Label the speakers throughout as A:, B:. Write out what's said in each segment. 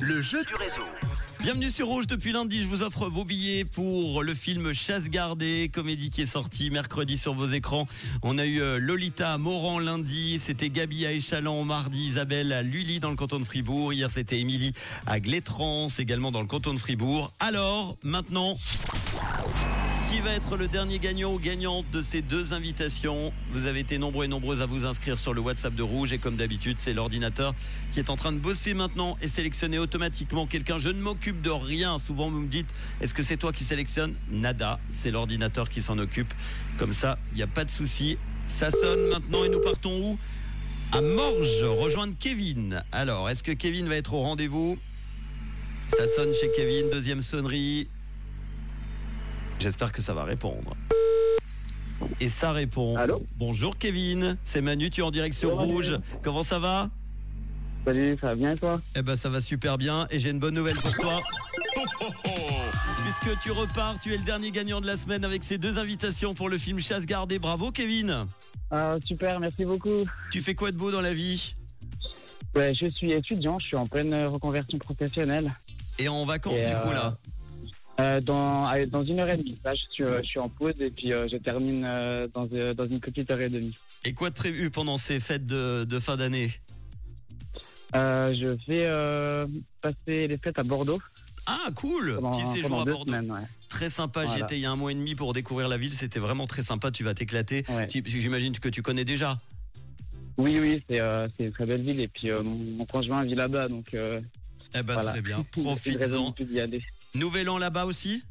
A: Le jeu du réseau.
B: Bienvenue sur Rouge depuis lundi, je vous offre vos billets pour le film Chasse gardée, comédie qui est sortie mercredi sur vos écrans. On a eu euh, Lolita à Moran lundi, c'était Gabi à Échalant mardi, Isabelle à Lully dans le canton de Fribourg, hier c'était Émilie à Glétrance également dans le canton de Fribourg. Alors, maintenant, qui va être le dernier gagnant ou gagnante de ces deux invitations Vous avez été nombreux et nombreuses à vous inscrire sur le WhatsApp de Rouge et comme d'habitude, c'est l'ordinateur qui est en train de bosser maintenant et sélectionner automatiquement quelqu'un. Je ne m'occupe de rien. Souvent, vous me dites, est-ce que c'est toi qui sélectionne Nada, c'est l'ordinateur qui s'en occupe. Comme ça, il n'y a pas de souci. Ça sonne maintenant et nous partons où? À Morges, rejoindre Kevin. Alors, est-ce que Kevin va être au rendez-vous? Ça sonne chez Kevin, deuxième sonnerie. J'espère que ça va répondre. Et ça répond.
C: Allô
B: Bonjour Kevin, c'est Manu, tu es en direction
C: Bonjour,
B: rouge.
C: Manu.
B: Comment ça va
C: Salut, ça va bien et toi
B: Eh ben ça va super bien et j'ai une bonne nouvelle pour toi. Puisque tu repars, tu es le dernier gagnant de la semaine avec ces deux invitations pour le film Chasse gardée. Bravo Kevin.
C: ah, Super, merci beaucoup.
B: Tu fais quoi de beau dans la vie
C: Ouais, je suis étudiant, je suis en pleine reconversion professionnelle.
B: Et en vacances
C: Et,
B: du coup
C: euh,
B: là
C: Euh, dans, dans une heure et demie. Là, je suis, euh, je suis en pause et puis euh, je termine euh, dans, dans une petite heure et demie.
B: Et quoi de prévu pendant ces fêtes de, de fin d'année?
C: Je vais passer les fêtes à Bordeaux
B: Ah cool
C: pendant,
B: Petit séjour à Bordeaux.
C: semaines. Ouais.
B: Très sympa, j'y
C: Voilà.
B: étais il y a un mois et demi pour découvrir la ville, c'était vraiment très sympa, tu vas t'éclater.
C: Ouais.
B: J'imagine que tu connais déjà.
C: Oui, oui, c'est une très belle ville et puis mon, mon conjoint vit là-bas donc
B: Eh ben
C: voilà.
B: très bien,
C: Une
B: Nouvel an là-bas aussi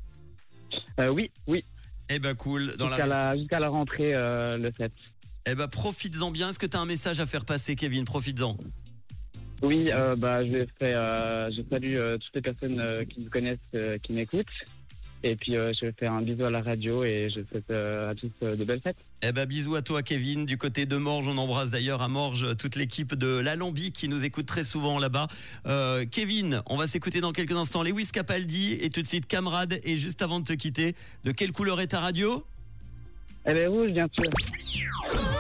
C: Euh, oui, oui,
B: Eh ben cool. Dans
C: jusqu'à
B: la...
C: la, jusqu'à la rentrée euh, le 7.
B: Eh ben profites-en bien. Est-ce que tu as un message à faire passer, Kevin? Profites-en.
C: Oui, euh, bah, je fais, je salue toutes les personnes qui me connaissent, qui m'écoutent. Et puis, euh, je fais un bisou à la radio et je souhaite euh, à tous euh, de belles fêtes.
B: Eh ben bisous à toi, Kevin. Du côté de Morges, on embrasse d'ailleurs à Morges toute l'équipe de l'Alambic qui nous écoute très souvent là-bas. Euh, Kevin, on va s'écouter dans quelques instants Lewis Capaldi et tout de suite Camarade. Et juste avant de te quitter, de quelle couleur est ta radio?
C: Elle est rouge, bien sûr.